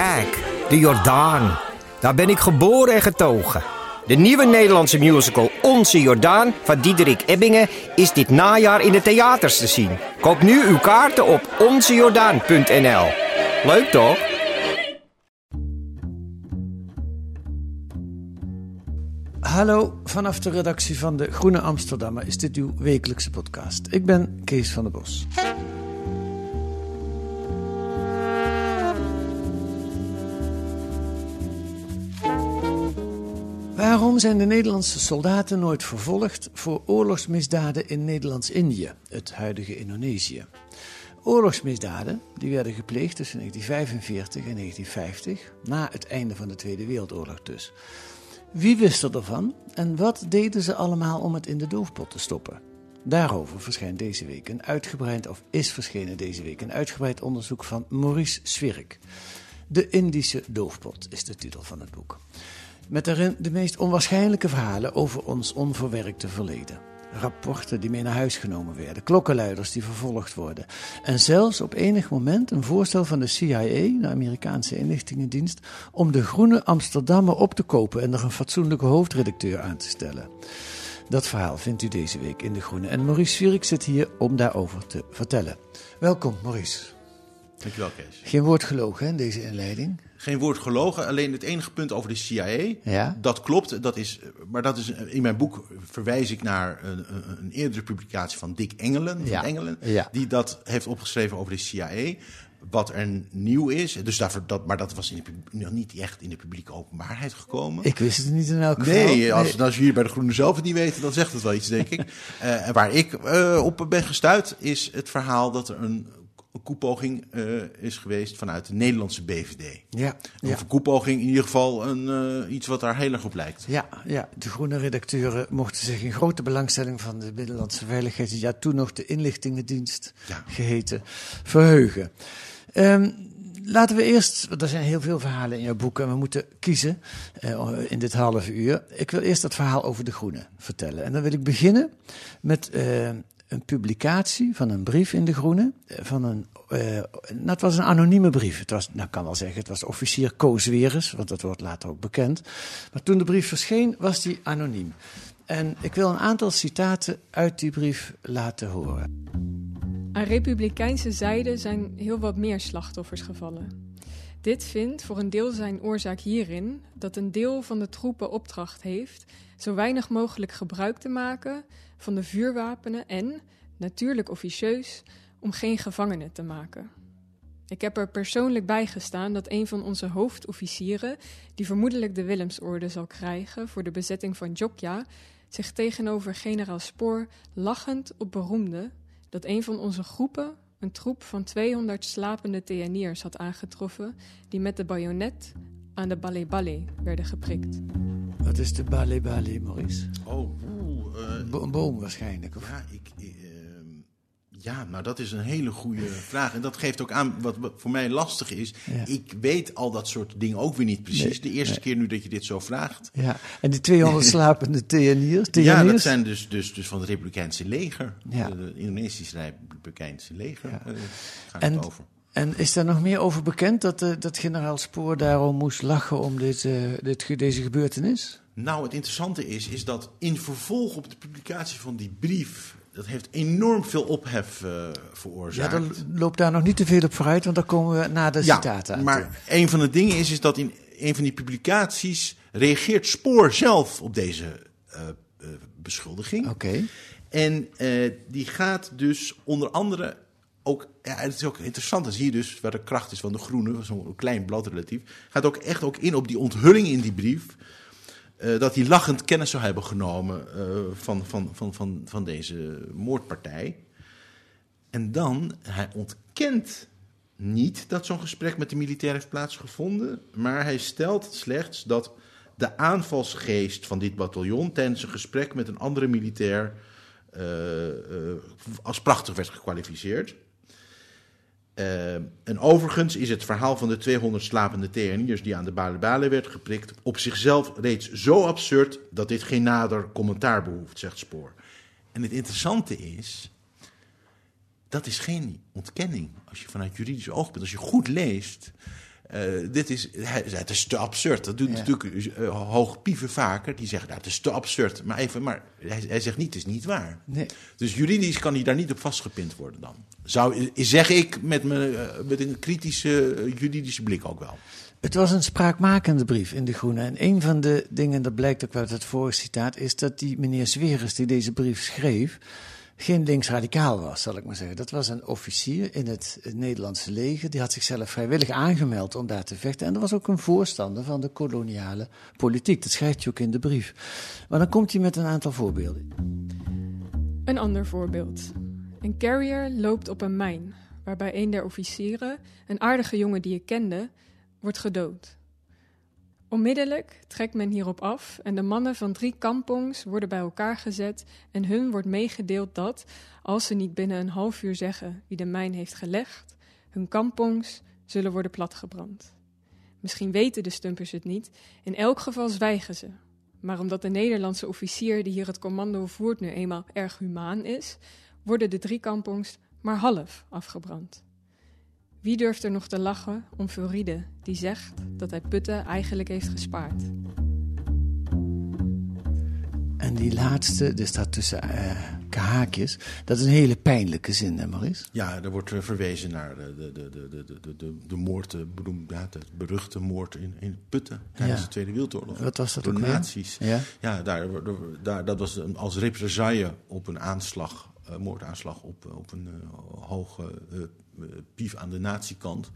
Kijk, de Jordaan. Daar ben ik geboren en getogen. De nieuwe Nederlandse musical Onze Jordaan van Diederik Ebbingen is dit najaar in de theaters te zien. Koop nu uw kaarten op onzejordaan.nl. Leuk toch? Hallo, vanaf de redactie van de Groene Amsterdammer is dit uw wekelijkse podcast. Ik ben Kees van der Bos. Waarom zijn de Nederlandse soldaten nooit vervolgd voor oorlogsmisdaden in Nederlands-Indië, het huidige Indonesië? Oorlogsmisdaden die werden gepleegd tussen 1945 en 1950, na het einde van de Tweede Wereldoorlog dus. Wie wist er ervan en wat deden ze allemaal om het in de doofpot te stoppen? Daarover verschijnt deze week een uitgebreid, of is verschenen deze week een uitgebreid onderzoek van Maurice Swirk. De Indische doofpot is de titel van het boek. Met daarin de meest onwaarschijnlijke verhalen over ons onverwerkte verleden. Rapporten die mee naar huis genomen werden, klokkenluiders die vervolgd worden. En zelfs op enig moment een voorstel van de CIA, de Amerikaanse inlichtingendienst, om de Groene Amsterdammer op te kopen en er een fatsoenlijke hoofdredacteur aan te stellen. Dat verhaal vindt u deze week in De Groene. En Maurice Zwierik zit hier om daarover te vertellen. Welkom, Maurice. Dankjewel, Kees. Geen woord gelogen hè, in deze inleiding. Geen woord gelogen, alleen het enige punt over de CIA. Ja. Dat klopt, dat is, maar dat is, in mijn boek verwijs ik naar een, een, eerdere publicatie van Dick Engelen, van Ja. Engelen Ja. die dat heeft opgeschreven over de CIA. Wat er nieuw is, dus daarvoor, dat, maar dat was in de, nog niet echt in de publieke openbaarheid gekomen. Ik wist het niet in elk geval. Nee, als, als je hier bij de Groene zelf het niet weet, dan zegt het wel iets, denk ik. Eh, waar ik eh, op ben gestuurd, is het verhaal dat er een, een koepoging eh, is geweest vanuit de Nederlandse BVD. Ja, Een ja. verkoepoging in ieder geval een, eh, iets wat daar heel erg op lijkt. Ja, ja, de groene redacteuren mochten zich in grote belangstelling van de Binnenlandse Veiligheid, ja toen nog de inlichtingendienst Ja. geheten, verheugen. Ehm, laten we eerst, want er zijn heel veel verhalen in jouw boek en we moeten kiezen eh, in dit half uur. Ik wil eerst dat verhaal over de groene vertellen. En dan wil ik beginnen met eh, een publicatie van een brief in de groene, eh, van een eh, nou, was een anonieme brief. Het was, nou kan wel zeggen, het was officier Koos want dat wordt later ook bekend. Maar toen de brief verscheen, was die anoniem. En ik wil een aantal citaten uit die brief laten horen. Aan republikeinse zijde zijn heel wat meer slachtoffers gevallen. Dit vindt voor een deel zijn oorzaak hierin dat een deel van de troepen opdracht heeft zo weinig mogelijk gebruik te maken van de vuurwapenen en, natuurlijk officieus, om geen gevangenen te maken. Ik heb er persoonlijk bij gestaan dat een van onze hoofdofficieren, die vermoedelijk de Willemsorde zal krijgen voor de bezetting van Jokja, zich tegenover generaal Spoor lachend op beroemde dat een van onze groepen een troep van 200 slapende TNI'ers had aangetroffen die met de bajonet aan de balé-balé werden geprikt. Wat is de balé balé, Maurice? Oh, oeh, eh, Bo- een boom waarschijnlijk. Of... ja, ik, eh, ehm, ja, nou dat is een hele goede vraag. En dat geeft ook aan wat voor mij lastig is. Ja. Ik weet al dat soort dingen ook weer niet precies. Nee, de eerste nee. keer nu dat je dit zo vraagt. Ja, en die 200 slapende TNI'ers? Ja, dat zijn dus, dus, dus van het Republikeinse leger. Ja. De, de Indonesische Republikeinse leger. Ja. eh, gaat En- het over. En is daar nog meer over bekend dat, eh, dat generaal Spoor daarom moest lachen om dit, dit, deze gebeurtenis? Nou, het interessante is, is dat in vervolg op de publicatie van die brief... dat heeft enorm veel ophef eh, Ja, veroorzaakt. dan loopt daar nog niet te veel op vooruit, want dan komen we na de citaten aan toe. maar een van de dingen is, is dat in een van die publicaties... reageert Spoor zelf op deze eh, eh, beschuldiging. Oké. En die gaat dus onder andere ook, ja, het is ook interessant, dan zie je dus waar de kracht is van de groene, zo'n klein blad relatief, gaat ook echt ook in op die onthulling in die brief, eh, dat hij lachend kennis zou hebben genomen eh, van, van, van, van, van deze moordpartij. En dan, hij ontkent niet dat zo'n gesprek met de militair heeft plaatsgevonden, maar hij stelt slechts dat de aanvalsgeest van dit bataljon tijdens een gesprek met een andere militair uh, uh, als prachtig werd gekwalificeerd. Uh, en overigens is het verhaal van de 200 slapende TNI'ers die aan de Bale werd geprikt op zichzelf reeds zo absurd dat dit geen nader commentaar behoeft, zegt Spoor. En het interessante is, dat is geen ontkenning als je vanuit juridisch oogpunt, als je goed leest, uh, dit is, het is te absurd. Dat doet ja. natuurlijk uh, hoogpieven vaker. Die zeggen, nou, het is te absurd. Maar, even, maar hij, hij zegt niet, het is niet waar. Nee. Dus juridisch kan hij daar niet op vastgepind worden dan. Zou, zeg ik met, me, uh, met een kritische juridische blik ook wel. Het was een spraakmakende brief in De Groene. En een van de dingen, dat blijkt ook uit het vorige citaat... is dat die meneer Zweres die deze brief schreef geen linksradicaal was, zal ik maar zeggen. Dat was een officier in het, Nederlandse leger. Die had zichzelf vrijwillig aangemeld om daar te vechten. En dat was ook een voorstander van de koloniale politiek. Dat schrijft hij ook in de brief. Maar dan komt hij met een aantal voorbeelden. Een ander voorbeeld. Een carrier loopt op een mijn, waarbij een der officieren, een aardige jongen die ik kende, wordt gedood. Onmiddellijk trekt men hierop af en de mannen van drie kampongs worden bij elkaar gezet en hun wordt meegedeeld dat, als ze niet binnen een half uur zeggen wie de mijn heeft gelegd, hun kampongs zullen worden platgebrand. Misschien weten de stumpers het niet, in elk geval zwijgen ze. Maar omdat de Nederlandse officier die hier het commando voert nu eenmaal erg humaan is, worden de drie kampongs maar half afgebrand. Wie durft er nog te lachen om Furide, die zegt dat hij Putten eigenlijk heeft gespaard? En die laatste, er staat tussen uh, haakjes, dat is een hele pijnlijke zin, hè Maurice? Ja, er wordt verwezen naar de, de, de, de, de, de, de moord, de, ja, de beruchte moord in, in Putten tijdens Ja. de Tweede Wereldoorlog. Wat was dat Door ook weer? nazi's. Ja? Ja, daar, daar, dat was een- als represaille op een aanslag, eh, moordaanslag op, eh, op een eh, hoge eh, eh, pief aan de nazi-kant.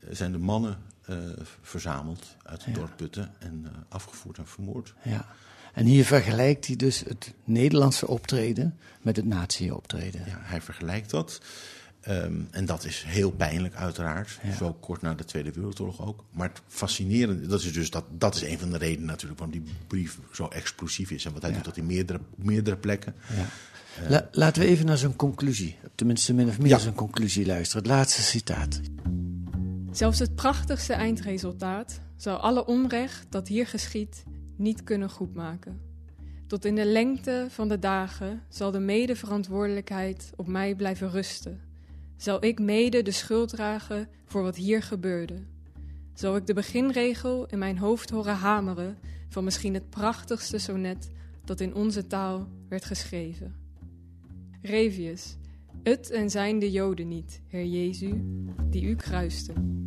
eh, zijn de mannen eh, verzameld uit het Ja. dorp Putten en eh, afgevoerd en vermoord. Ja. En hier vergelijkt hij dus het Nederlandse optreden met het nazi-optreden. Ja, hij vergelijkt dat. Ehm, en dat is heel pijnlijk, uiteraard. Ja. Zo kort na de Tweede Wereldoorlog ook. Maar het fascinerende, dat is dus dat, dat is een van de redenen natuurlijk waarom die brief zo explosief is. En wat hij Ja. doet dat in meerdere, meerdere plekken. Ja. La- laten we even naar zijn conclusie, tenminste min of meer Ja. zijn conclusie luisteren. Het laatste citaat. Zelfs het prachtigste eindresultaat zal alle onrecht dat hier geschiet niet kunnen goedmaken. Tot in de lengte van de dagen zal de medeverantwoordelijkheid op mij blijven rusten. Zal ik mede de schuld dragen voor wat hier gebeurde. Zal ik de beginregel in mijn hoofd horen hameren van misschien het prachtigste sonnet dat in onze taal werd geschreven. Revius, het en zijn de Joden niet, Heer Jezu, die u kruisten.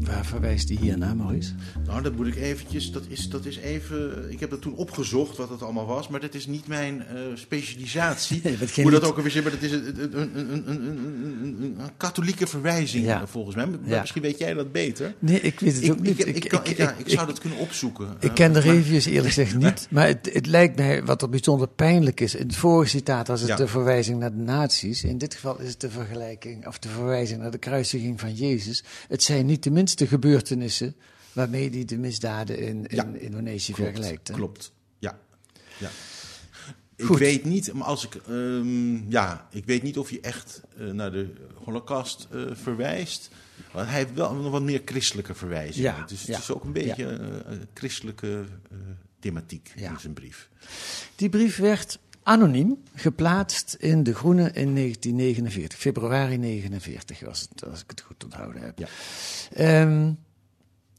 Waar verwijst hij hier naar, Maurice? Nou, dat moet ik eventjes, dat is, dat is even, ik heb dat toen opgezocht wat het allemaal was, maar dat is niet mijn eh, specialisatie. Hoe dat ook alweer zit, maar dat is een, een, katholieke verwijzing Ja. eh, volgens mij. Ja. Misschien weet jij dat beter. Nee, ik weet het Ik, ook niet. ik, ik, kan- ja, ik zou dat kunnen opzoeken. Ik Eh, ken de reviews eerlijk gezegd niet, maar het, het lijkt mij wat er bijzonder pijnlijk is. In het vorige citaat was het de verwijzing naar de nazi's. In dit geval is het de vergelijking, of de verwijzing naar de kruisiging van Jezus. Het zijn niet de minste gebeurtenissen waarmee hij de misdaden in, in Ja. Indonesië Klopt, vergelijkt. hè? Klopt, ja. ja. Ik weet niet, maar als ik, ehm, ja, ik weet niet of je echt eh, naar de Holocaust eh, verwijst. Want hij heeft wel nog wat meer christelijke verwijzingen. Ja, dus het ja, is ook een beetje een christelijke thematiek Ja. in zijn brief. Die brief werd anoniem geplaatst in De Groene in 1949. Februari 49 was het, als ik het goed onthouden heb. Ja. Ehm,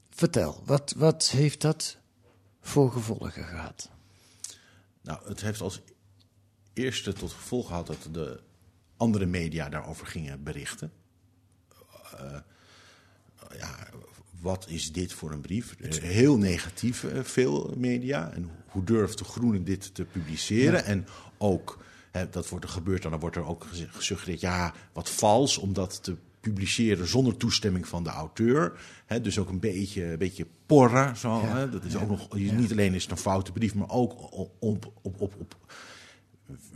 vertel, wat, wat heeft dat voor gevolgen gehad? Nou, het heeft als eerste tot gevolg gehad dat de andere media daarover gingen berichten. Eh, ja, wat is dit voor een brief? Heel negatief, eh, veel media. En hoe durft de Groene dit te publiceren? En ook, hè, dat wordt er gebeurd, en dan wordt er ook gesuggereerd... ja, wat vals om dat te publiceren zonder toestemming van de auteur. Hè, dus ook een beetje, een beetje porren. Zo, Ja, hè? Dat is ook nog, niet alleen is het een foute brief, maar ook op, op, op, op,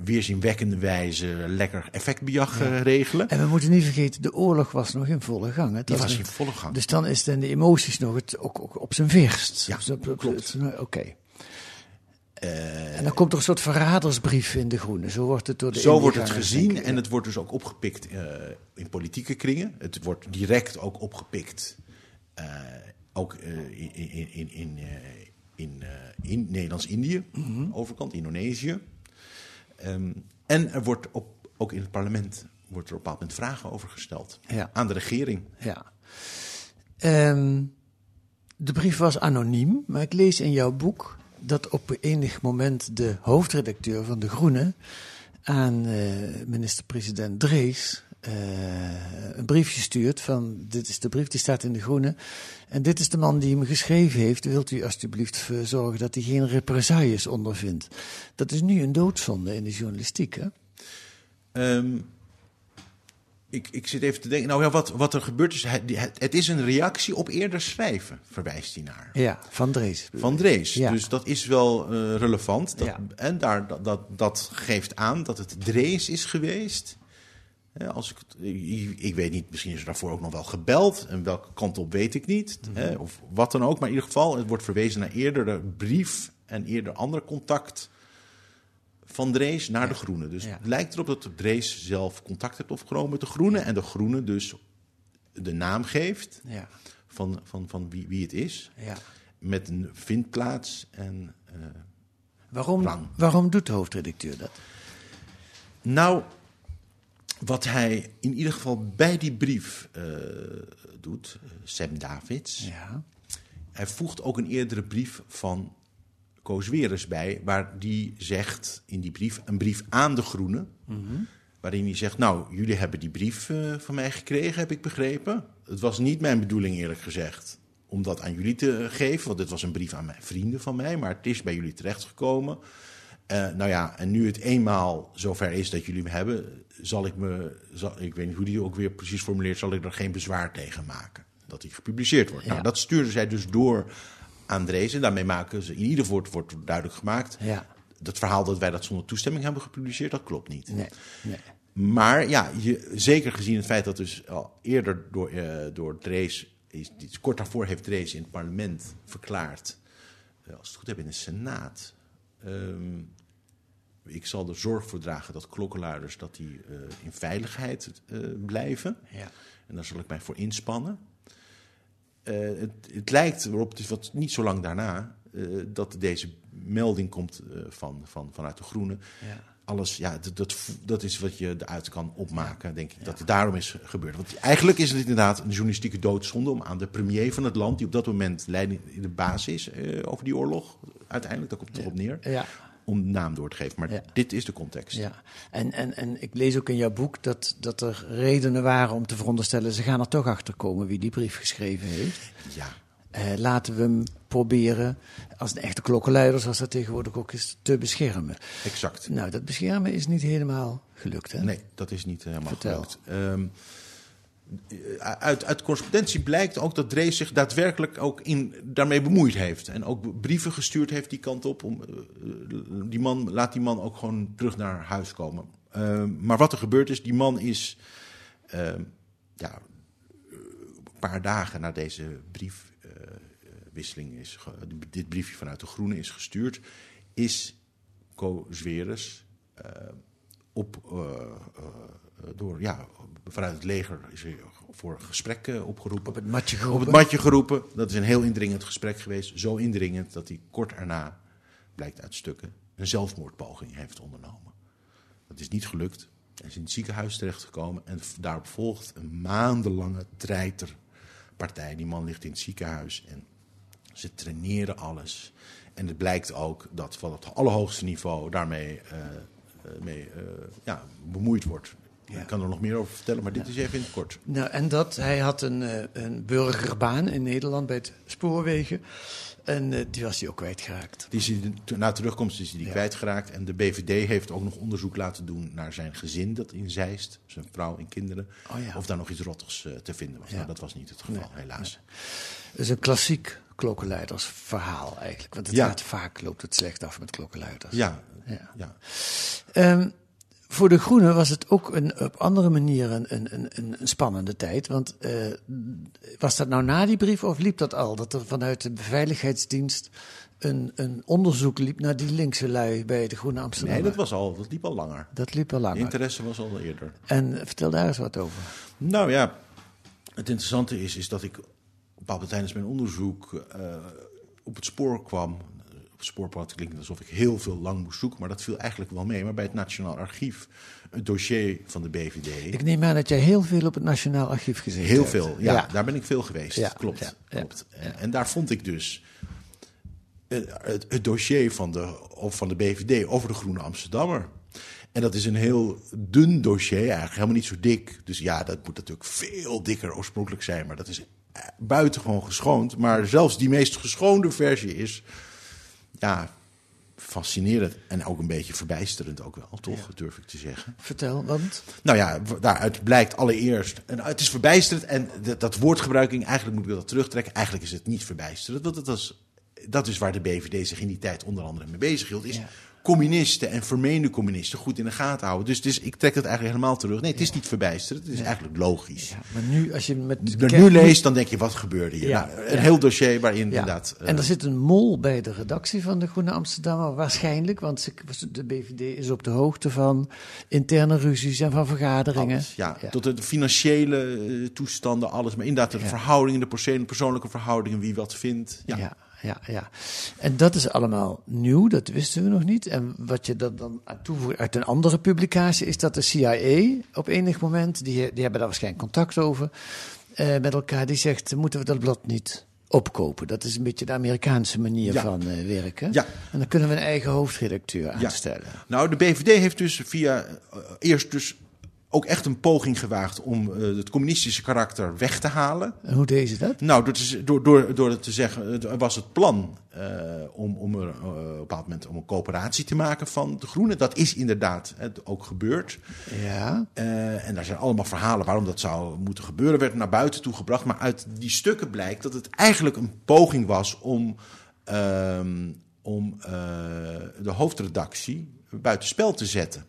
weerzinwekkende wijze lekker effectbejag eh, regelen. En we moeten niet vergeten, de oorlog was nog in volle gang. Die Dat was in volle gang. Dus dan is dan de emoties nog het, ook, ook op zijn verst. Ja, Dus op- op- klopt. op- Oké. Eh, En dan komt er een soort verradersbrief in de groene. Zo wordt het door de Zo wordt het gezien ik. en het wordt dus ook opgepikt eh, in politieke kringen. Het wordt direct ook opgepikt, eh, ook in, in, in, in, in, in Nederlands-Indië, Mhm. overkant, Indonesië. Ehm, en er wordt op, ook in het parlement wordt er op een bepaald moment vragen over gesteld Ja. aan de regering. Ja. Ehm, de brief was anoniem, maar ik lees in jouw boek dat op enig moment de hoofdredacteur van De Groene aan eh, minister-president Drees eh, een briefje stuurt van dit is de brief, die staat in De Groene. En dit is de man die hem geschreven heeft. Wilt u alstublieft zorgen dat hij geen represailles ondervindt? Dat is nu een doodzonde in de journalistiek, hè? Ehm, ik, ik zit even te denken, nou ja, wat, wat er gebeurt is, het, het is een reactie op eerder schrijven, verwijst hij naar. Ja, van Drees. Van Drees. Ja. Dus dat is wel eh, relevant. Dat, Ja. En daar, dat, dat, dat geeft aan dat het Drees is geweest. Als ik, ik weet niet, misschien is er daarvoor ook nog wel gebeld. En welke kant op weet ik niet. Mhm. Hè, of wat dan ook. Maar in ieder geval, het wordt verwezen naar eerdere brief en eerder ander contact van Drees naar de Groene. Dus het lijkt erop dat Drees zelf contact heeft opgenomen met de Groene. En de Groene dus de naam geeft Ja, van, van, van wie, wie het is ja. met een vindplaats. En, eh, Waarom, Rang. waarom doet de hoofdredacteur dat? nou, wat hij in ieder geval bij die brief eh, doet, eh, Sam Davids, Ja. hij voegt ook een eerdere brief van Koos Weres bij, waar die zegt in die brief, een brief aan de Groenen, waarin hij zegt, nou, jullie hebben die brief eh, van mij gekregen, heb ik begrepen. Het was niet mijn bedoeling, eerlijk gezegd, om dat aan jullie te geven, want dit was een brief aan mijn vrienden van mij, maar het is bij jullie terechtgekomen. Eh, nou ja, en nu het eenmaal zover is dat jullie hem hebben, zal ik me, zal, ik weet niet hoe die ook weer precies formuleert, zal ik er geen bezwaar tegen maken dat hij gepubliceerd wordt. Ja. Nou, dat stuurden zij dus door aan Drees en daarmee maken ze, in ieder geval wordt, duidelijk gemaakt, Ja. dat verhaal dat wij dat zonder toestemming hebben gepubliceerd, dat klopt niet. Nee, nee. Maar ja, je, zeker gezien het feit dat dus al eerder door, eh, door Drees, is, iets kort daarvoor heeft Drees in het parlement verklaard, eh, als het goed heb in de Senaat, ehm, ik zal er zorg voor dragen dat klokkenluiders dat die, eh, in veiligheid blijven. Ja. En daar zal ik mij voor inspannen. Eh, het, het lijkt erop, het is wat niet zo lang daarna, eh, dat deze melding komt eh, van, van, vanuit de Groene. Ja. Alles, ja, dat, dat, dat is wat je eruit kan opmaken, denk ik. Dat het daarom is gebeurd. Want eigenlijk is het inderdaad een journalistieke doodzonde om aan de premier van het land, die op dat moment leiding in de baas is eh, over die oorlog, uiteindelijk, daar komt het erop neer, Ja. Om de naam door te geven. Maar Ja. dit is de context. Ja, en, en, en ik lees ook in jouw boek dat, dat er redenen waren om te veronderstellen... ze gaan er toch achter komen wie die brief geschreven heeft. Ja. Eh, laten we hem proberen, als een echte klokkenluider... zoals dat tegenwoordig ook is, te beschermen. exact. Nou, dat beschermen is niet helemaal gelukt, hè? Nee, dat is niet helemaal Vertel. gelukt. Ehm, eh, uit, uit correspondentie blijkt ook dat Drees zich daadwerkelijk ook in, daarmee bemoeid heeft. En ook brieven gestuurd heeft die kant op. Om, eh, die man, laat die man ook gewoon terug naar huis komen. Ehm, maar wat er gebeurd is, die man is ehm, ja, een paar dagen na deze briefwisseling, is dit briefje vanuit de Groene is gestuurd, is Co Zweres eh, op, eh, eh, door, ja, vanuit het leger is hij voor gesprek eh, opgeroepen. Op het matje Op geroepen. het matje geroepen. Dat is een heel indringend gesprek geweest. Zo indringend dat hij kort erna, blijkt uit stukken, een zelfmoordpoging heeft ondernomen. Dat is niet gelukt. Hij is in het ziekenhuis terechtgekomen en daarop volgt een maandenlange treiterpartij. Die man ligt in het ziekenhuis en ze traineren alles. En het blijkt ook dat van het allerhoogste niveau daarmee eh, eh, mee, eh, ja, bemoeid wordt. Ik kan er nog meer over vertellen, maar dit is even in het kort. Nou, en dat, hij had een, eh, een burgerbaan in Nederland bij het spoorwegen. En eh, die was hij ook kwijtgeraakt. Die is hij, na terugkomst is hij die Ja. kwijtgeraakt. En de BVD heeft ook nog onderzoek laten doen naar zijn gezin dat in Zeist, zijn vrouw en kinderen. Oh ja. Of daar nog iets rottigs eh, te vinden was. Ja. Nou, dat was niet het geval, helaas. Dat is een klassiek klokkenluidersverhaal eigenlijk. Want het gaat vaak, loopt het slecht af met klokkenluiders. Ja, Ja. ja. Voor de Groenen was het ook een, op andere manieren een, een, een, een spannende tijd. Want eh, was dat nou na die brief of liep dat al? Dat er vanuit de beveiligheidsdienst een, een onderzoek liep naar die linkse lui bij de Groene Amsterdam. Nee, dat, was al, dat liep al langer. Dat liep al De langer. interesse was al eerder. En vertel daar eens wat over. Nou ja, het interessante is, is dat ik bepaald tijdens mijn onderzoek eh, op het spoor kwam. Het spoorpad klinkt alsof ik heel veel lang moest zoeken, maar dat viel eigenlijk wel mee. Maar bij het Nationaal Archief, het dossier van de BVD. Ik neem aan dat jij heel veel op het Nationaal Archief gezeten Heel hebt. veel, ja, Daar ben ik veel geweest. Ja, klopt. ja, ja, klopt. En, en daar vond ik dus het, het, dossier van de, van de BVD over de Groene Amsterdammer. En dat is een heel dun dossier, eigenlijk helemaal niet zo dik. Dus ja, dat moet natuurlijk veel dikker oorspronkelijk zijn. Maar dat is eh, buitengewoon geschoond. Maar zelfs die meest geschoonde versie is, ja, fascinerend. En ook een beetje verbijsterend ook wel, toch? Durf ik te zeggen. Vertel, want Nou ja, daaruit blijkt allereerst. En het is verbijsterend en dat, dat woordgebruiking, eigenlijk moet ik dat terugtrekken. Eigenlijk is het niet verbijsterend, want dat, was, dat is waar de BVD zich in die tijd onder andere mee bezig hield. Is Ja. Communisten en vermeende communisten goed in de gaten houden. Dus, dus ik trek dat eigenlijk helemaal terug. Nee, het is niet verbijsterend, het is eigenlijk logisch. ja, maar nu als je met nu leest, dan denk je, wat gebeurde hier? Nou, een heel dossier waarin inderdaad... eh, En er zit een mol bij de redactie van de Groene Amsterdammer, waarschijnlijk, want de BVD is op de hoogte van interne ruzies en van vergaderingen. Alles, ja. Tot de financiële eh, toestanden, alles. Maar inderdaad, de verhoudingen, de persoon- persoonlijke verhoudingen, wie wat vindt. Ja. Ja. ja, ja, En dat is allemaal nieuw, dat wisten we nog niet. En wat je er dan toevoegt uit een andere publicatie is dat de CIA op enig moment, die, die hebben daar waarschijnlijk contact over eh, met elkaar, die zegt: moeten we dat blad niet opkopen? Dat is een beetje de Amerikaanse manier Ja. van eh, werken. Ja. En dan kunnen we een eigen hoofdredacteur aanstellen. Nou, de BVD heeft dus via eh, eerst dus ook echt een poging gewaagd om eh, het communistische karakter weg te halen. En hoe deed ze dat? Nou, door, te, door, door, door te zeggen, was het plan eh, om, om er eh, op een bepaald moment om een coöperatie te maken van de Groenen. Dat is inderdaad eh, ook gebeurd. Ja. En daar zijn allemaal verhalen waarom dat zou moeten gebeuren, werd naar buiten toe gebracht. Maar uit die stukken blijkt dat het eigenlijk een poging was om, ehm, om de hoofdredactie buitenspel te zetten.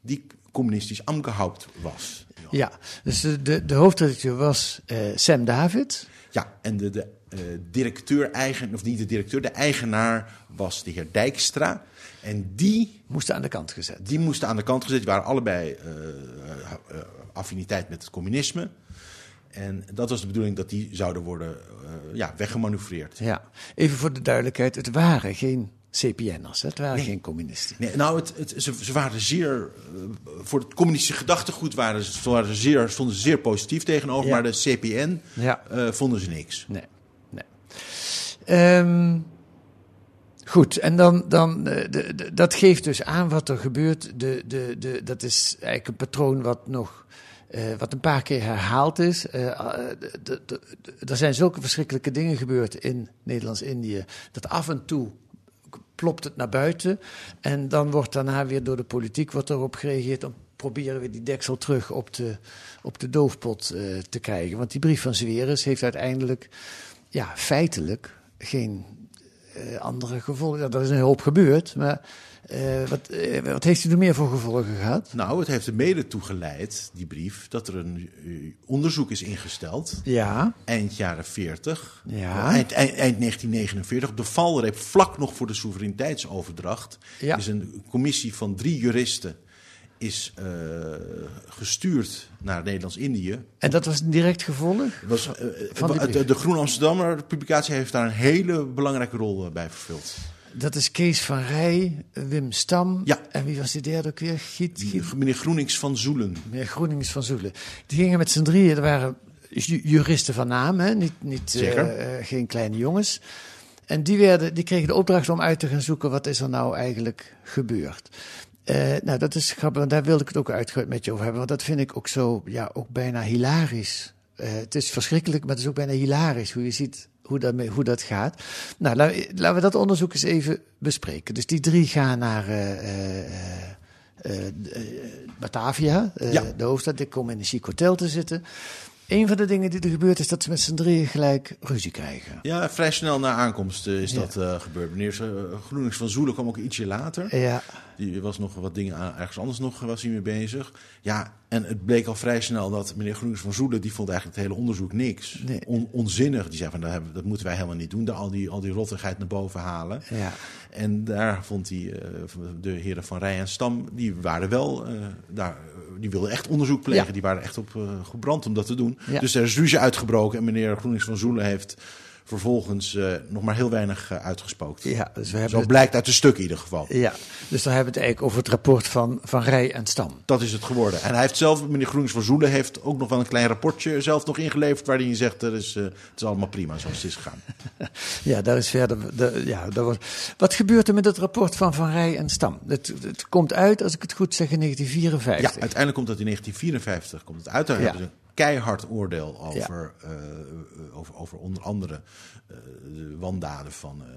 Die communistisch Amgehaupt was. Ja, dus de, de, hoofdredacteur was eh, Sam David. Ja, en de, de eh, directeur-eigen, of niet de directeur, de eigenaar was de heer Dijkstra. En die Moest aan de kant gezet. Die moesten aan de kant gezet. Die waren allebei eh, affiniteit met het communisme. En dat was de bedoeling dat die zouden worden ja, weggemanoeuvreerd. Ja, even voor de duidelijkheid: het waren geen CPN'ers, het waren Nee. geen communisten. Nee, nou, het, het, ze, ze waren zeer. eh, voor het communistische gedachtegoed waren ze, waren ze zeer, stonden ze zeer positief tegenover. Ja. Maar de CPN Ja. eh, vonden ze niks. Nee, nee. Ehm, goed, en dan, dan eh, de, de- dat geeft dus aan wat er gebeurt. De, de, de, dat is eigenlijk een patroon wat nog. wat een paar keer herhaald is. Er zijn zulke verschrikkelijke dingen gebeurd in Nederlands-Indië. dat af en toe plopt het naar buiten. En dan wordt daarna weer door de politiek wordt erop gereageerd. Dan proberen we die deksel terug op de, op de doofpot eh, te krijgen. Want die brief van Zweres heeft uiteindelijk, ja, feitelijk geen eh, andere gevolgen. Ja, er is een hoop gebeurd, maar eh, wat, eh, wat heeft hij er meer voor gevolgen gehad? Nou, het heeft er mede toe geleid, die brief, dat er een eh, onderzoek is ingesteld. Ja, eind jaren 40, Ja. eind, eind, eind 1949, op de valreep, vlak nog voor de soevereiniteitsoverdracht, Ja. is een commissie van drie juristen is gestuurd naar Nederlands-Indië. en dat was een direct gevolg? Was, Van de, de Groen Amsterdammer publicatie heeft daar een hele belangrijke rol bij vervuld. Dat is Kees van Rij, Wim Stam. Ja. En wie was die derde ook weer? Giet, Giet Meneer Groenings van Zoelen. Meneer Groenings van Zoelen. Die gingen met z'n drieën, er waren ju- juristen van naam, hè? Niet, niet, Zeker. eh, eh, geen kleine jongens. En die, werden, die kregen de opdracht om uit te gaan zoeken wat is er nou eigenlijk gebeurd. Eh, nou, dat is grappig, want daar wilde ik het ook uitgebreid met je over hebben. Want dat vind ik ook zo, ja, ook bijna hilarisch. Het is verschrikkelijk, maar het is ook bijna hilarisch hoe je ziet hoe dat, mee- hoe dat gaat. Nou, laten we, dat onderzoek eens even bespreken. Dus die drie gaan naar eh, eh, eh, Batavia, Ja. de hoofdstad. Die komen in een chic hotel te zitten. Een van de dingen die er gebeurt is dat ze met z'n drieën gelijk ruzie krijgen. Ja, vrij snel na aankomst is Ja. dat gebeurd. Meneer uh, Groenings van Zoelen kwam ook ietsje later. Ja, Die was nog wat dingen aan, ergens anders nog was hij mee bezig. Ja, en het bleek al vrij snel dat meneer Groenings van Zoelen... die vond eigenlijk het hele onderzoek niks. Nee. On- onzinnig. Die zei van, dat, hebben, dat moeten wij helemaal niet doen. Daar al die, al die rottigheid naar boven halen. ja. En daar vond hij, eh, de heren van Rij en Stam, die waren wel, eh, daar, die wilden echt onderzoek plegen. Ja. Die waren echt op eh, gebrand om dat te doen. Ja. Dus er is ruzie uitgebroken en meneer Groenings van Zoelen heeft vervolgens eh, nog maar heel weinig eh, uitgespookt. ja dus we hebben Zo het- blijkt uit de stuk in ieder geval. Ja, dus dan hebben we het eigenlijk over het rapport van, van Rij en Stam. Dat is het geworden. En hij heeft zelf, meneer Groenings van Zoelen, heeft ook nog wel een klein rapportje zelf nog ingeleverd. Waarin hij zegt: dat is, eh, het is allemaal prima zoals het is gegaan. Ja, daar is verder. De, ja, daar wordt, wat gebeurt er met het rapport van Van Rij en Stam? Het, het komt uit, als ik het goed zeg, in 1954. Ja, uiteindelijk komt dat in 1954 komt het uit. Daar Ja. hebben ze keihard oordeel over, eh, over, over onder andere eh, de wandaden van eh,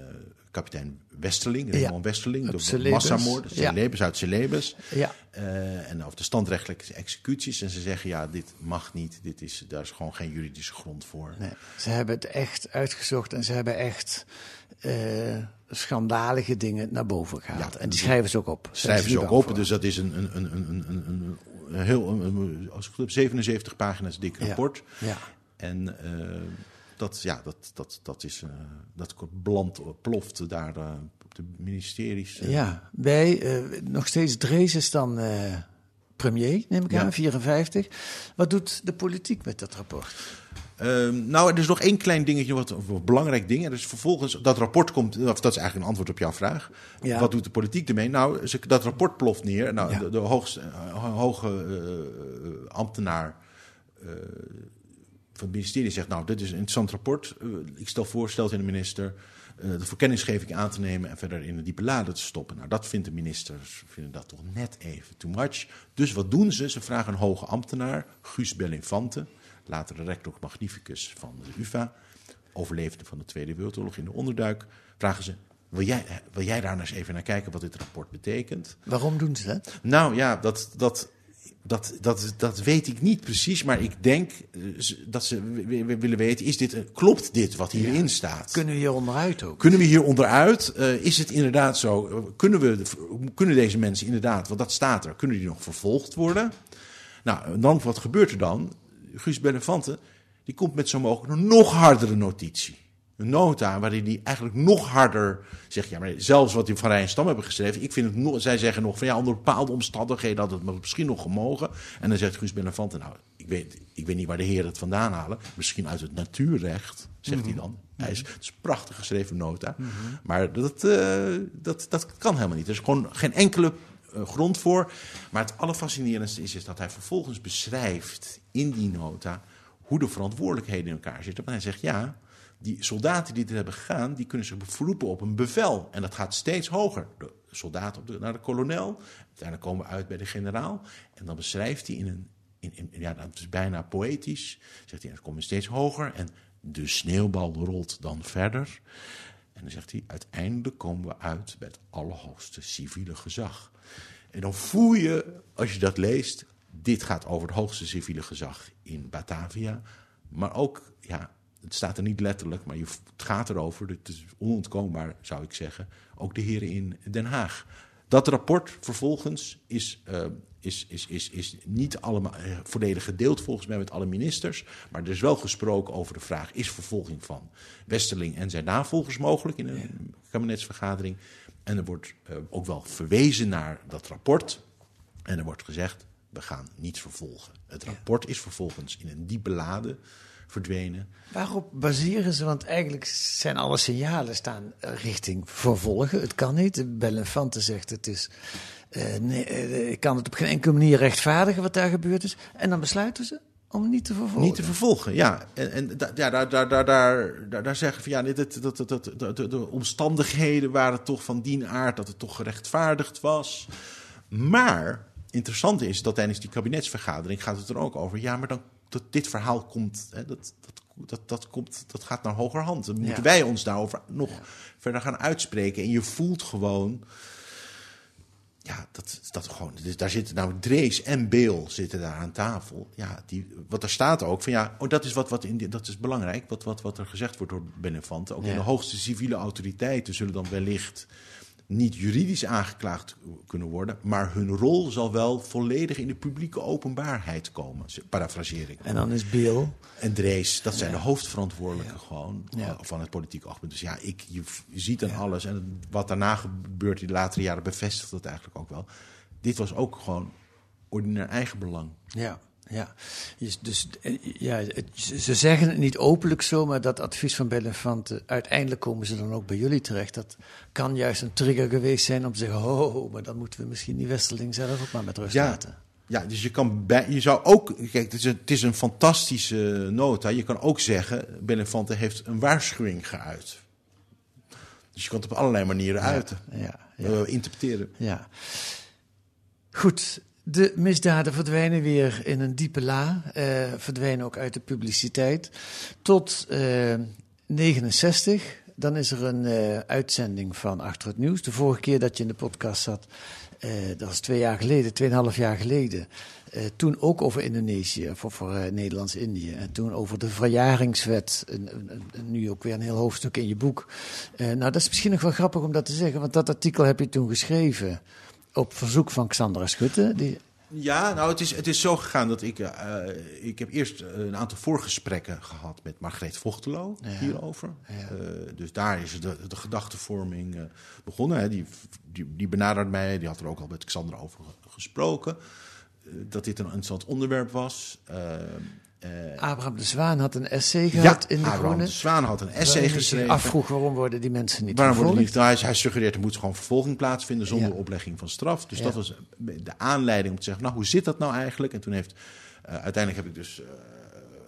kapitein Westerling, Ja. Raymond Westerling, Op de Celebes. massamoord, Ja. Celebes uit Celebes. Ja. En over de standrechtelijke executies. En ze zeggen, ja, dit mag niet, dit is, daar is gewoon geen juridische grond voor. Nee, ze hebben het echt uitgezocht en ze hebben echt schandalige dingen naar boven gehaald. Ja, en die schrijven ze ook op. Schrijven ze ook op. Dus dat is een, een, een, een, een heel, een, een- als heb, 77 pagina's dik rapport. Ja. En eh, dat, ja, dat, dat, dat is, eh, dat bland ploft daar eh, op de ministeries. eh. Ja, bij eh, nog steeds Drees is dan eh, premier, neem ik Ja. aan, 54. Wat doet de politiek met dat rapport? Ehm, nou, er is nog één klein dingetje, wat een belangrijk ding. Er is vervolgens, dat rapport komt, of dat is eigenlijk een antwoord op jouw vraag. Ja. Wat doet de politiek ermee? Nou, ze- dat rapport ploft neer. Nou, Ja. de, de hoogste, eh, hoge eh, ambtenaar eh, van het ministerie zegt, nou, dit is een interessant rapport. Ik stel voor, stelt in de minister, de verkenningsgeving aan te nemen en verder in de diepe lade te stoppen. Nou, dat vindt de ministers, vinden dat toch net even too much. Dus wat doen ze? Ze vragen een hoge ambtenaar, Guus Bellinfante, later de rector magnificus van de UvA, overlevende van de Tweede Wereldoorlog in de onderduik, vragen ze, wil jij, eh, wil jij daar nou eens even naar kijken wat dit rapport betekent? Waarom doen ze dat? Nou ja, dat, dat, dat, dat, dat weet ik niet precies. Maar ik denk eh, dat ze willen weten: is dit, klopt dit wat hierin staat? Kunnen we hier onderuit ook? Kunnen we hier onderuit? Eh, is het inderdaad zo? Kunnen, we, kunnen deze mensen inderdaad, want dat staat er, kunnen die nog vervolgd worden? Nou, en dan, wat gebeurt er dan? Guus Bellefante, die komt met zo mogelijk een nog hardere notitie. Een nota waarin hij eigenlijk nog harder zegt, ja, maar zelfs wat die van Rij en Stam hebben geschreven, ik vind het nog, zij zeggen nog van ja, onder bepaalde omstandigheden had het misschien nog gemogen. En dan zegt Guus Bellefante, nou, ik weet, ik weet niet waar de heren het vandaan halen, misschien uit het natuurrecht, zegt hij dan. Hij is, het is een prachtig geschreven nota, maar dat, eh, dat, dat kan helemaal niet. Er is gewoon geen enkele eh, grond voor. Maar het allerfascinerendste is, is dat hij vervolgens beschrijft in die nota hoe de verantwoordelijkheden in elkaar zitten. Want hij zegt ja, die soldaten die dit hebben gegaan, die kunnen zich beroepen op een bevel. En dat gaat steeds hoger. De soldaat op de, naar de kolonel, uiteindelijk komen we uit bij de generaal. En dan beschrijft hij in een, in, ja, dat is bijna poëtisch, zegt hij, het komt steeds hoger en de sneeuwbal rolt dan verder. En dan zegt hij, uiteindelijk komen we uit bij het allerhoogste civiele gezag. En dan voel je, als je dat leest, dit gaat over het hoogste civiele gezag in Batavia. Maar ook, ja, het staat er niet letterlijk, maar je, het gaat erover, het is onontkoombaar zou ik zeggen, ook de heren in Den Haag. Dat rapport vervolgens is, eh, is, is, is, is niet allemaal eh, volledig gedeeld volgens mij met alle ministers. Maar er is wel gesproken over de vraag: is vervolging van Westerling en zijn navolgers mogelijk in een kabinetsvergadering? En er wordt eh, ook wel verwezen naar dat rapport. En er wordt gezegd: we gaan niet vervolgen. Het rapport is vervolgens in een diepe lade verdwenen. Waarop baseren ze? Want eigenlijk zijn alle signalen staan richting vervolgen. Het kan niet. Bellenfante zegt het is. eh, nee, eh, ik kan het op geen enkele manier rechtvaardigen wat daar gebeurd is. En dan besluiten ze om niet te vervolgen. Niet te vervolgen, ja. En, en da- ja, daar, daar, daar, daar, daar, zeggen van ja, dit, dat, dat, dat, de, de omstandigheden waren toch van die aard dat het toch gerechtvaardigd was. Maar interessant is dat tijdens die kabinetsvergadering gaat het er ook over. Ja, maar dan dat dit verhaal komt, hè, dat, dat, dat, dat, komt, dat gaat naar hogerhand. Dan moeten Ja. wij ons daarover nog verder gaan uitspreken. En je voelt gewoon ja, dat, dat gewoon. Dus daar zitten nou Drees en Beel zitten daar aan tafel. Ja, die, wat er staat ook van ja, oh, dat is wat, wat in die- dat is belangrijk. Wat, wat, wat er gezegd wordt door Benefante. Ook in de hoogste civiele autoriteiten zullen dan wellicht niet juridisch aangeklaagd kunnen worden, maar hun rol zal wel volledig in de publieke openbaarheid komen. Parafraseer ik. En dan is Bill. En Drees, dat zijn de hoofdverantwoordelijken gewoon Ja. eh, van het politieke oogpunt. Dus ja, ik, je, ziet dan alles. En wat daarna gebeurt in de latere jaren bevestigt dat eigenlijk ook wel. Dit was ook gewoon ordinair eigenbelang. Ja, ja. Dus, eh, ja, ze ze zeggen het niet openlijk zo, maar dat advies van Bellefante, uiteindelijk komen ze dan ook bij jullie terecht. Dat kan juist een trigger geweest zijn om te zeggen, oh, oh, maar dan moeten we misschien die Westerling zelf ook maar met rust Ja. laten. Ja, dus je kan bij, je zou ook, kijk, het is een, het is een fantastische nota. Je kan ook zeggen, Benefante heeft een waarschuwing geuit. Dus je kan het op allerlei manieren uiten, Ja, ja. eh, interpreteren. Ja. Goed, de misdaden verdwijnen weer in een diepe la, eh, verdwijnen ook uit de publiciteit. Tot eh 69, dan is er een eh, uitzending van Achter het Nieuws. De vorige keer dat je in de podcast zat, dat was twee jaar geleden, tweeënhalf jaar geleden. Toen ook over Indonesië, voor, eh, Nederlands-Indië. En toen over de verjaringswet. Nu ook weer een heel hoofdstuk in je boek. Nou, dat is misschien nog wel grappig om dat te zeggen, want dat artikel heb je toen geschreven op verzoek van Xandra Schutte. Die, Ja, nou, het is, het is zo gegaan dat ik... eh, ik heb eerst eh, een aantal voorgesprekken gehad met Margreet Vochtelo Ja. hierover. Ja. Eh, dus daar is de, de gedachtenvorming eh, begonnen. Hè. Die, die, die benadert mij, die had er ook al met Xandra over ge- gesproken. dat dit een interessant onderwerp was. Eh, Abraham de Zwaan had een essay gehad in de Abraham Groene. de Zwaan had een essay geschreven. afvroeg waarom worden die mensen niet Waarom vervolgd. niet? Nou, hij, suggereert er moet gewoon vervolging plaatsvinden zonder Ja. oplegging van straf. Dus Ja. dat was de aanleiding om te zeggen, nou hoe zit dat nou eigenlijk? En toen heeft, eh, uiteindelijk heb ik dus eh,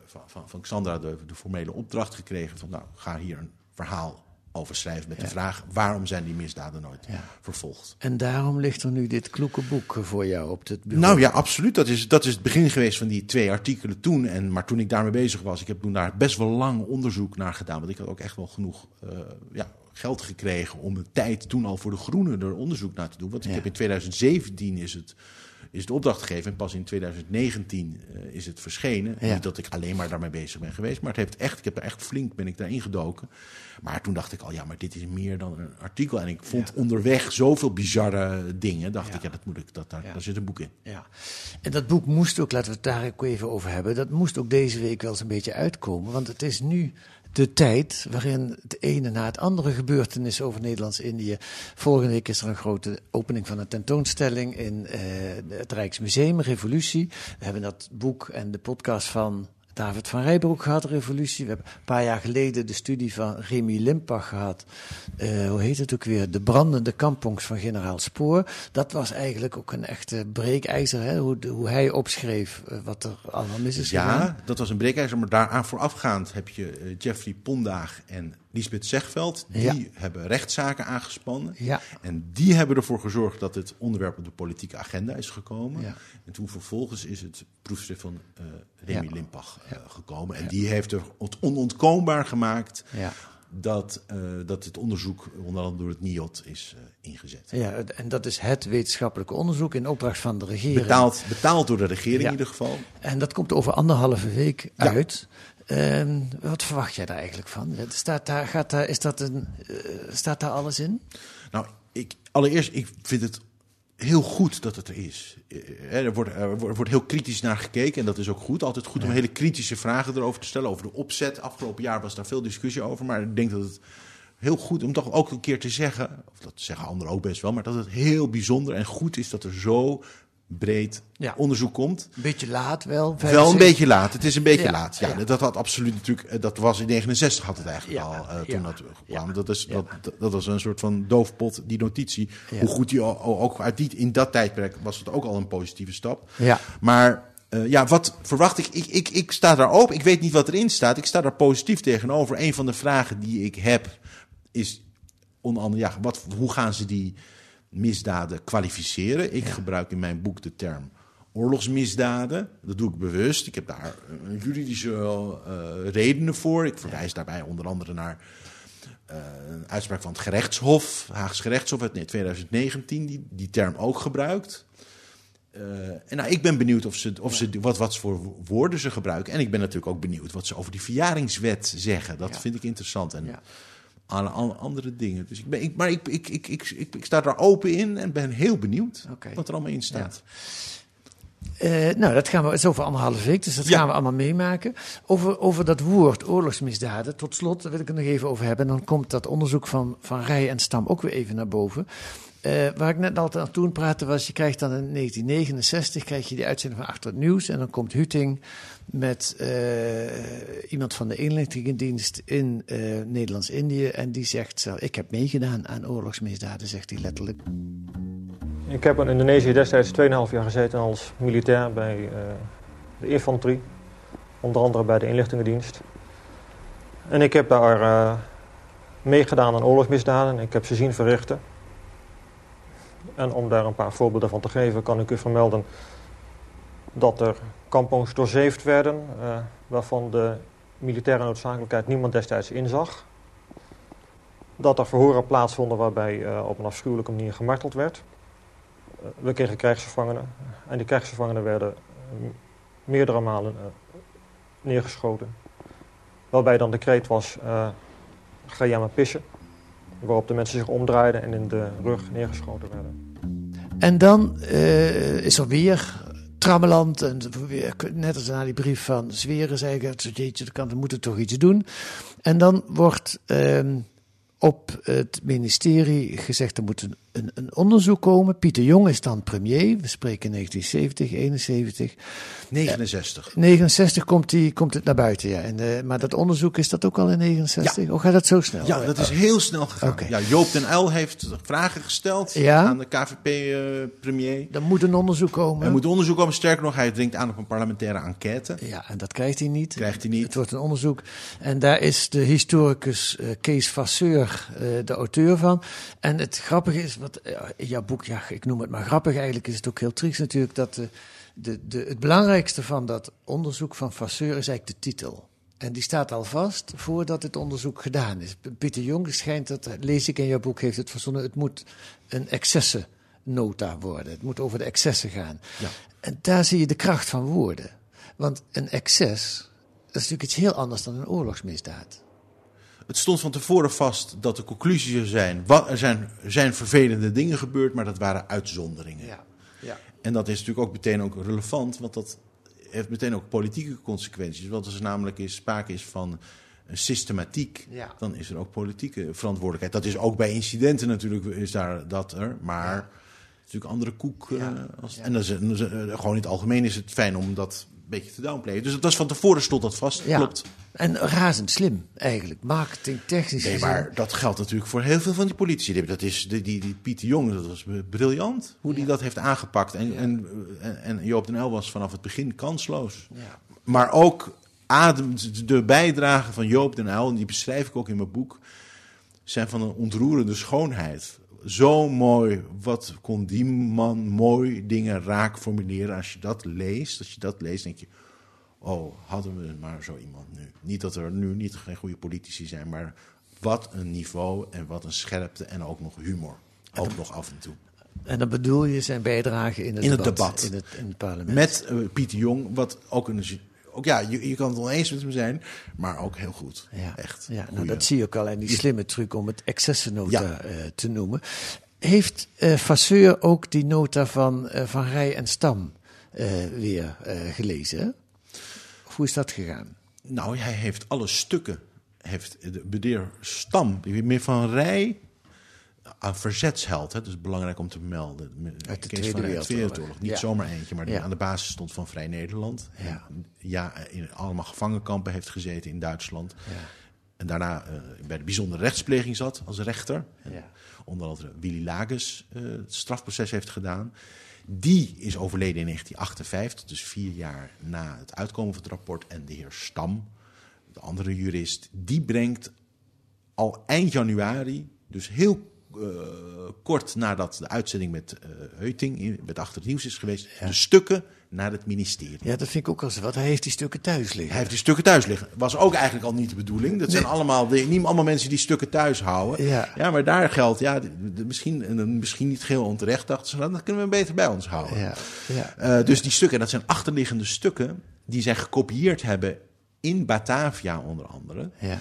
van, van, van Xandra de, de formele opdracht gekregen van nou ga hier een verhaal over met de vraag waarom zijn die misdaden nooit Ja. vervolgd? En daarom ligt er nu dit kloeke boek voor jou op het bureau. Nou ja, absoluut. Dat is, dat is het begin geweest van die twee artikelen toen. En, maar toen ik daarmee bezig was, ik heb toen daar best wel lang onderzoek naar gedaan. Want ik had ook echt wel genoeg eh, ja, geld gekregen om de tijd toen al voor de Groenen er onderzoek naar te doen. Want ik Ja. heb in 2017 is het, is de opdracht gegeven en pas in 2019 eh, is het verschenen. Ja. Niet dat ik alleen maar daarmee bezig ben geweest, maar het heeft echt, ik heb er echt flink ben ik daarin gedoken. Maar toen dacht ik al, ja, maar dit is meer dan een artikel. En ik vond onderweg zoveel bizarre dingen. Dacht Ja. ik, ja, dat moet ik, dat, daar, daar zit een boek in. Ja, en dat boek moest ook, laten we het daar ook even over hebben, dat moest ook deze week wel eens een beetje uitkomen. Want het is nu de tijd waarin het ene na het andere gebeurtenis over Nederlands-Indië. Volgende week is er een grote opening van een tentoonstelling in eh, het Rijksmuseum, Revolutie. We hebben dat boek en de podcast van David van Rijbroek gehad, Revolutie. We hebben een paar jaar geleden de studie van Remy Limpach gehad. Eh, hoe heet het ook weer? De brandende kampongs van generaal Spoor. Dat was eigenlijk ook een echte breekijzer, hè? Hoe, de- hoe hij opschreef eh, wat er allemaal mis is gegaan. Ja, dat was een breekijzer. Maar daaraan voorafgaand heb je eh, Jeffrey Pondaag en Lisbeth Zegveld. Die Ja. hebben rechtszaken aangespannen. Ja. En die hebben ervoor gezorgd dat het onderwerp op de politieke agenda is gekomen. Ja. En toen vervolgens is het proefschrift van eh Remy. Limpach eh, gekomen. En die heeft er het onontkoombaar gemaakt Ja. dat, eh, dat het onderzoek onder andere door het NIOT is ingezet. Ja, en dat is het wetenschappelijk onderzoek in opdracht van de regering. Betaald, betaald door de regering Ja. in ieder geval. En dat komt over anderhalve week Ja. uit. Ehm, wat verwacht jij daar eigenlijk van? Staat daar, gaat daar, is dat een, eh, staat daar alles in? Nou, ik, allereerst, ik vind het heel goed dat het er is. Eh, Er wordt, er wordt- er wordt heel kritisch naar gekeken en dat is ook goed. Altijd goed om hele kritische vragen erover te stellen. Over de opzet. Afgelopen jaar was daar veel discussie over. Maar ik denk dat het heel goed om toch ook een keer te zeggen. Of dat zeggen anderen ook best wel. Maar dat het heel bijzonder en goed is dat er zo breed Ja. onderzoek komt. Een beetje laat wel. Wel een 75. beetje laat. Het is een beetje Ja, laat. Ja, ja. Dat had absoluut natuurlijk. eh, Dat was in 69 had het eigenlijk al. eh, toen dat kwam. dat, is, dat, dat- was een soort van doofpot, die notitie. Hoe goed die ook uit die, in dat tijdperk was het ook al een positieve stap. Ja. Maar eh, ja, wat verwacht ik? Ik, ik? ik sta daar open. Ik weet niet wat erin staat. Ik sta daar positief tegenover. Een van de vragen die ik heb is onder andere, ja, wat, hoe gaan ze die misdaden kwalificeren? Ik gebruik in mijn boek de term oorlogsmisdaden. Dat doe ik bewust. Ik heb daar juridische eh, redenen voor. Ik verwijs daarbij onder andere naar eh, een uitspraak van het gerechtshof, Haags gerechtshof uit 2019, die die term ook gebruikt. Eh, en nou, ik ben benieuwd of ze, of ze, wat, wat voor woorden ze gebruiken. En ik ben natuurlijk ook benieuwd wat ze over die verjaringswet zeggen. Dat Ja. vind ik interessant. En Ja. alle, alle andere dingen. Dus ik ben, ik, maar ik, ik, ik, ik, ik, ik sta daar open in en ben heel benieuwd wat er allemaal in staat. Eh, nou, dat gaan we, het is over anderhalve week, dus dat Ja. gaan we allemaal meemaken. Over, over dat woord oorlogsmisdaden, tot slot, daar wil ik het nog even over hebben. En dan komt dat onderzoek van, van Rij en Stam ook weer even naar boven. Eh, waar ik net altijd aan toen praatte was, je krijgt dan in 1969 krijg je die uitzending van Achter het Nieuws. En dan komt Huting met eh, iemand van de inlichtingendienst in eh, Nederlands-Indië. En die zegt, ik heb meegedaan aan oorlogsmisdaden, zegt hij letterlijk. Ik heb in Indonesië destijds 2,5 jaar gezeten als militair bij de infanterie. Onder andere bij de inlichtingendienst. En ik heb daar meegedaan aan oorlogsmisdaden. Ik heb ze zien verrichten. En om daar een paar voorbeelden van te geven, kan ik u vermelden dat er kampongs doorzeefd werden, eh, waarvan de militaire noodzakelijkheid niemand destijds inzag. Dat er verhoren plaatsvonden waarbij eh, op een afschuwelijke manier gemarteld werd. Eh, we kregen krijgsgevangenen en die krijgsgevangenen werden meerdere malen neergeschoten. Waarbij dan de kreet was, ga jij maar pissen. Waarop de mensen zich omdraaiden en in de rug neergeschoten werden. En dan eh, is er weer trammeland. En net als na die brief van Zweren zei ik, jeetje, dan kan- we moeten toch iets doen. En dan wordt ehm, op het ministerie gezegd, er moet een, een, een onderzoek komen. Pieter Jong is dan premier. We spreken 1970, 71. 69. 69 komt, die, komt het naar buiten, ja. En, eh, maar dat onderzoek, is dat ook al in 69? Of gaat dat zo snel? Ja, dat is heel snel gegaan. Ja, Joop den Uyl heeft vragen gesteld Ja. aan de KVP-premier. Er moet een onderzoek komen. er moet onderzoek komen. Sterker nog, hij dringt aan op een parlementaire enquête. Ja, en dat krijgt hij niet. Krijgt hij niet. Het wordt een onderzoek. En daar is de historicus eh, Kees Vasseur eh, de auteur van. En het grappige is, wat eh, in jouw boek, ja, ik noem het maar grappig, eigenlijk is het ook heel triest natuurlijk, dat de, de, de, het belangrijkste van dat onderzoek van Vasseur is eigenlijk de titel. En die staat al vast voordat het onderzoek gedaan is. Pieter Jong schijnt dat, lees ik in jouw boek, heeft het verzonnen, het moet een excessennota worden. Het moet over de excessen gaan. Ja. En daar zie je de kracht van woorden. Want een excess, dat is natuurlijk iets heel anders dan een oorlogsmisdaad. Het stond van tevoren vast dat de conclusie zou zijn... Wat, er, zijn, er zijn vervelende dingen gebeurd, maar dat waren uitzonderingen. Ja. ja. En dat is natuurlijk ook meteen ook relevant, want dat heeft meteen ook politieke consequenties. Want als er namelijk is, sprake is van een systematiek, Ja. dan is er ook politieke verantwoordelijkheid. Dat is ook bij incidenten natuurlijk, is daar dat er, maar het is natuurlijk andere koek. eh, als. En dat is, gewoon in het algemeen is het fijn om dat beetje te downplayen. Dus dat is van tevoren stond dat vast, Ja. klopt. En razend slim eigenlijk. Marketing, technisch. Nee, gezien. maar dat geldt natuurlijk voor heel veel van die politici. Dat is, die, die, die Pieter Jong, dat was briljant hoe die dat heeft aangepakt. En, en, en, en Joop den Uyl was vanaf het begin kansloos. Maar ook ademt de bijdrage van Joop den Uyl, en die beschrijf ik ook in mijn boek, zijn van een ontroerende schoonheid. Zo mooi, wat kon die man mooi dingen raak formuleren. Als je dat leest, als je dat leest, denk je, oh, hadden we maar zo iemand nu. Niet dat er nu niet geen goede politici zijn, maar wat een niveau en wat een scherpte en ook nog humor. Ook nog af en toe. En dan bedoel je zijn bijdrage in het, In het debat, debat. In, het, in het parlement. Met eh, Pieter Jong, wat ook een. Ook ja, je, je kan het oneens met hem zijn, maar ook heel goed. Ja, Echt. Ja, nou, dat zie je ook al in die slimme truc om het excessennota Ja. eh, te noemen. Heeft Vasseur ook die nota van, eh, van Rij en Stam weer gelezen? Of hoe is dat gegaan? Nou, hij heeft alle stukken. Heeft de bedeer Stam, meer van Rij. Een verzetsheld, hè, is belangrijk om te melden. Uit de Tweede Wereldoorlog. Niet Ja. zomaar eentje, maar die Ja. aan de basis stond van Vrij Nederland. Ja. Ja, in allemaal gevangenkampen heeft gezeten in Duitsland. En daarna eh, bij de bijzondere rechtspleging zat als rechter. Ja. Onder andere Willy Lages eh, het strafproces heeft gedaan. Die is overleden in 1958, dus vier jaar na het uitkomen van het rapport. En de heer Stam, de andere jurist, die brengt al eind januari, dus heel kort nadat de uitzending met eh Heuting, in- met Achter het Nieuws is geweest, de stukken naar het ministerie. Ja, dat vind ik ook als wat. Hij heeft die stukken thuis liggen. Hij heeft die stukken thuis liggen. Was ook eigenlijk al niet de bedoeling. Dat zijn allemaal, de, niet allemaal mensen die stukken thuis houden. Ja. maar daar geldt, ja, de- de- misschien, en misschien niet geheel onterecht, dachten ze, nou, dat kunnen we beter bij ons houden. Ja, ja. Eh, dus die stukken, dat zijn achterliggende stukken, die zij gekopieerd hebben in Batavia onder andere. ja.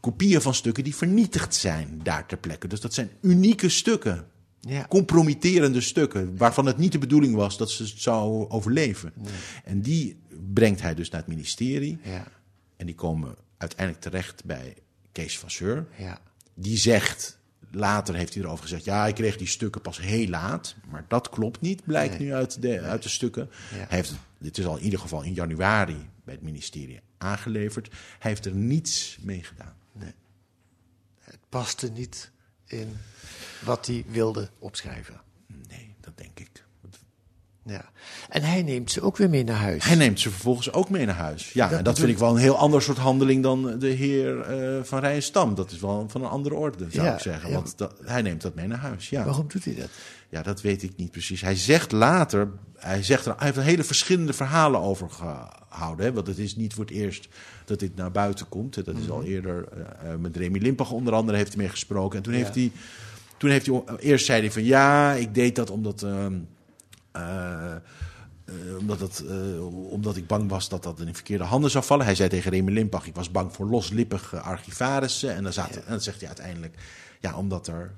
Kopieën van stukken die vernietigd zijn daar ter plekke. Dus dat zijn unieke stukken. Ja. Compromitterende stukken, waarvan het niet de bedoeling was dat ze het zou overleven. En die brengt hij dus naar het ministerie. Ja. En die komen uiteindelijk terecht bij Kees Vasseur. Ja. Die zegt, later heeft hij erover gezegd... ja, ik kreeg die stukken pas heel laat. Maar dat klopt niet, blijkt Nee. nu uit de, uit de stukken. Ja. Hij heeft, dit is al in ieder geval in januari bij het ministerie aangeleverd. Hij heeft er niets mee gedaan. Het paste niet in wat hij wilde opschrijven. Nee, dat denk ik. Ja. En hij neemt ze ook weer mee naar huis. Hij neemt ze vervolgens ook mee naar huis. Ja, Dat en dat vind ik wel een heel ander soort handeling dan de heer eh, Van Rijenstam. Dat is wel van een andere orde, zou Ja, ik zeggen. ja. Want dat, hij neemt dat mee naar huis, ja. Waarom doet hij dat? Ja, dat weet ik niet precies. Hij zegt later, hij, zegt er, hij heeft er hele verschillende verhalen over gehouden. Hè? Want het is niet voor het eerst dat dit naar buiten komt. Dat is al eerder eh, eh, met Remy Limpach onder andere heeft hij mee gesproken. En toen heeft hij, toen heeft hij, eerst zei hij van ja, ik deed dat omdat... ehm, eh, omdat, het, omdat ik bang was dat dat in verkeerde handen zou vallen. Hij zei tegen Remy Limpach, ik was bang voor loslippige archivarissen. En dan, zaten, en dan zegt hij uiteindelijk, ja, omdat er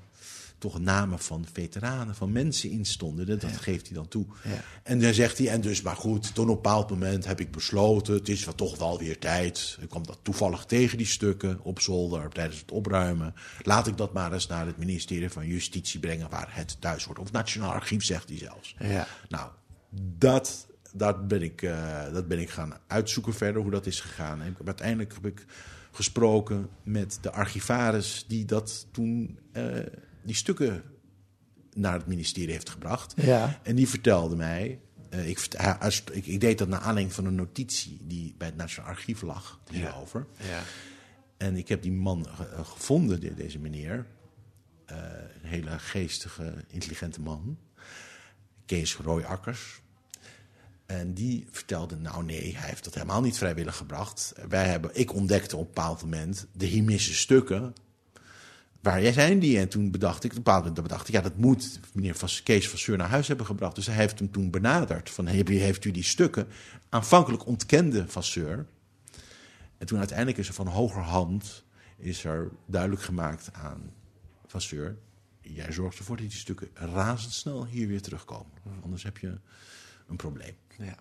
toch namen van veteranen, van mensen in stonden. Dat, dat geeft hij dan toe. Ja. En dan zegt hij, en dus, maar goed, toen op een bepaald moment heb ik besloten, het is wel toch wel weer tijd. Ik kwam dat toevallig tegen, die stukken, op zolder, tijdens het opruimen. Laat ik dat maar eens naar het ministerie van Justitie brengen, waar het thuis wordt. Of Nationaal Archief, zegt hij zelfs. Ja. Nou, dat, dat, ben ik, eh, dat ben ik gaan uitzoeken verder, hoe dat is gegaan. En uiteindelijk heb ik gesproken met de archivaris die dat toen, eh, die stukken naar het ministerie heeft gebracht. Ja. En die vertelde mij, eh, ik, hij- ik, ik deed dat naar aanleiding van een notitie die bij het Nationaal Archief lag, hierover. Ja. En ik heb die man ge- eh, gevonden, de- deze meneer. Eh, een hele geestige, intelligente man. Kees Roy Akkers. En die vertelde, nou nee, hij heeft dat helemaal niet vrijwillig gebracht. Wij hebben, ik ontdekte op een bepaald moment de Himische stukken. Waar jij zijn die? En toen bedacht ik, op een bepaald moment bedacht ik, ja, dat moet meneer Kees Vasseur naar huis hebben gebracht. Dus hij heeft hem toen benaderd. Van, heeft u- heeft u die stukken? Aanvankelijk ontkende Vasseur. En toen uiteindelijk is er van hogerhand is er duidelijk gemaakt aan Vasseur... jij zorgt ervoor dat die stukken razendsnel hier weer terugkomen. Anders heb je een probleem. Ja.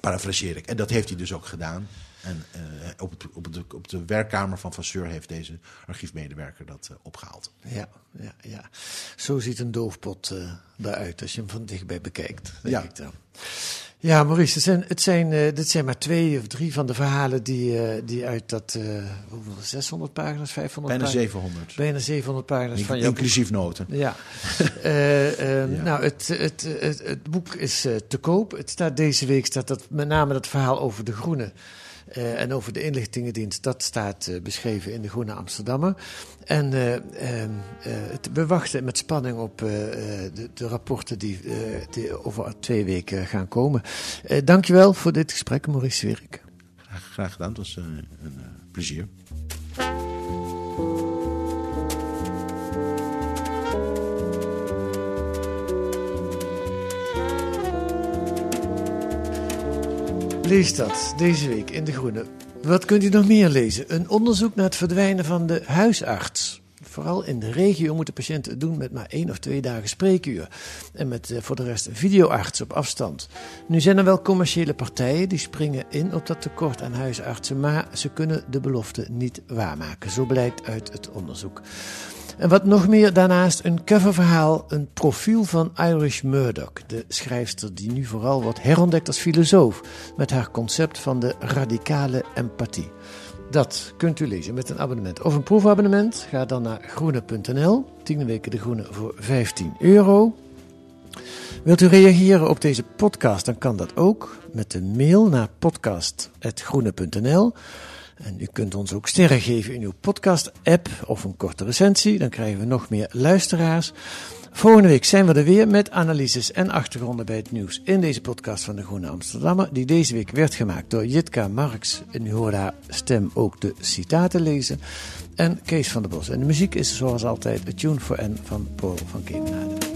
Parafraseer ik. En dat heeft hij dus ook gedaan. En eh, op, het, op, het, op de werkkamer van Vasseur heeft deze archiefmedewerker dat eh, opgehaald. Ja, ja, ja. Zo ziet een doofpot eh, eruit als je hem van dichtbij bekijkt. Denk Ja. ik dan. Ja, Maurice, het zijn, het zijn, dit zijn maar twee of drie van de verhalen die, die uit dat, eh, hoeveel, 600 pagina's, 500 Bijna pagina's? 700. Bijna 700 pagina's van boek. Inclusief noten. Ja. Ja. Nou, het, het, het, het boek is te koop. Het staat deze week staat dat met name dat verhaal over de Groene. Eh, en over de inlichtingendienst, dat staat eh, beschreven in de Groene Amsterdammer. En eh, ehm, eh, het- we wachten met spanning op de, de rapporten die, over twee weken gaan komen. Dankjewel voor dit gesprek, Maurice Zwierik. Graag, graag gedaan. Het was een plezier. Lees dat deze week in De Groene. Wat kunt u nog meer lezen? Een onderzoek naar het verdwijnen van de huisarts. Vooral in de regio moeten patiënten het doen met maar één of twee dagen spreekuur. En met eh, voor de rest een videoarts op afstand. Nu zijn er wel commerciële partijen die springen in op dat tekort aan huisartsen. Maar ze kunnen de belofte niet waarmaken. Zo blijkt uit het onderzoek. En wat nog meer daarnaast een coververhaal, een profiel van Irish Murdoch, de schrijfster die nu vooral wordt herontdekt als filosoof met haar concept van de radicale empathie. Dat kunt u lezen met een abonnement of een proefabonnement. Ga dan naar groene.nl, 10 weken de groene voor 15 euro. Wilt u reageren op deze podcast, dan kan dat ook met een mail naar podcast.groene.nl. En u kunt ons ook sterren geven in uw podcast-app of een korte recensie. Dan krijgen we nog meer luisteraars. Volgende week zijn we er weer met analyses en achtergronden bij het nieuws in deze podcast van de Groene Amsterdammer, die deze week werd gemaakt door Jitka Marks. En u hoort haar stem ook de citaten lezen. En Kees van der Bos. En de muziek is zoals altijd A Tune for N van Paul van Kemenade.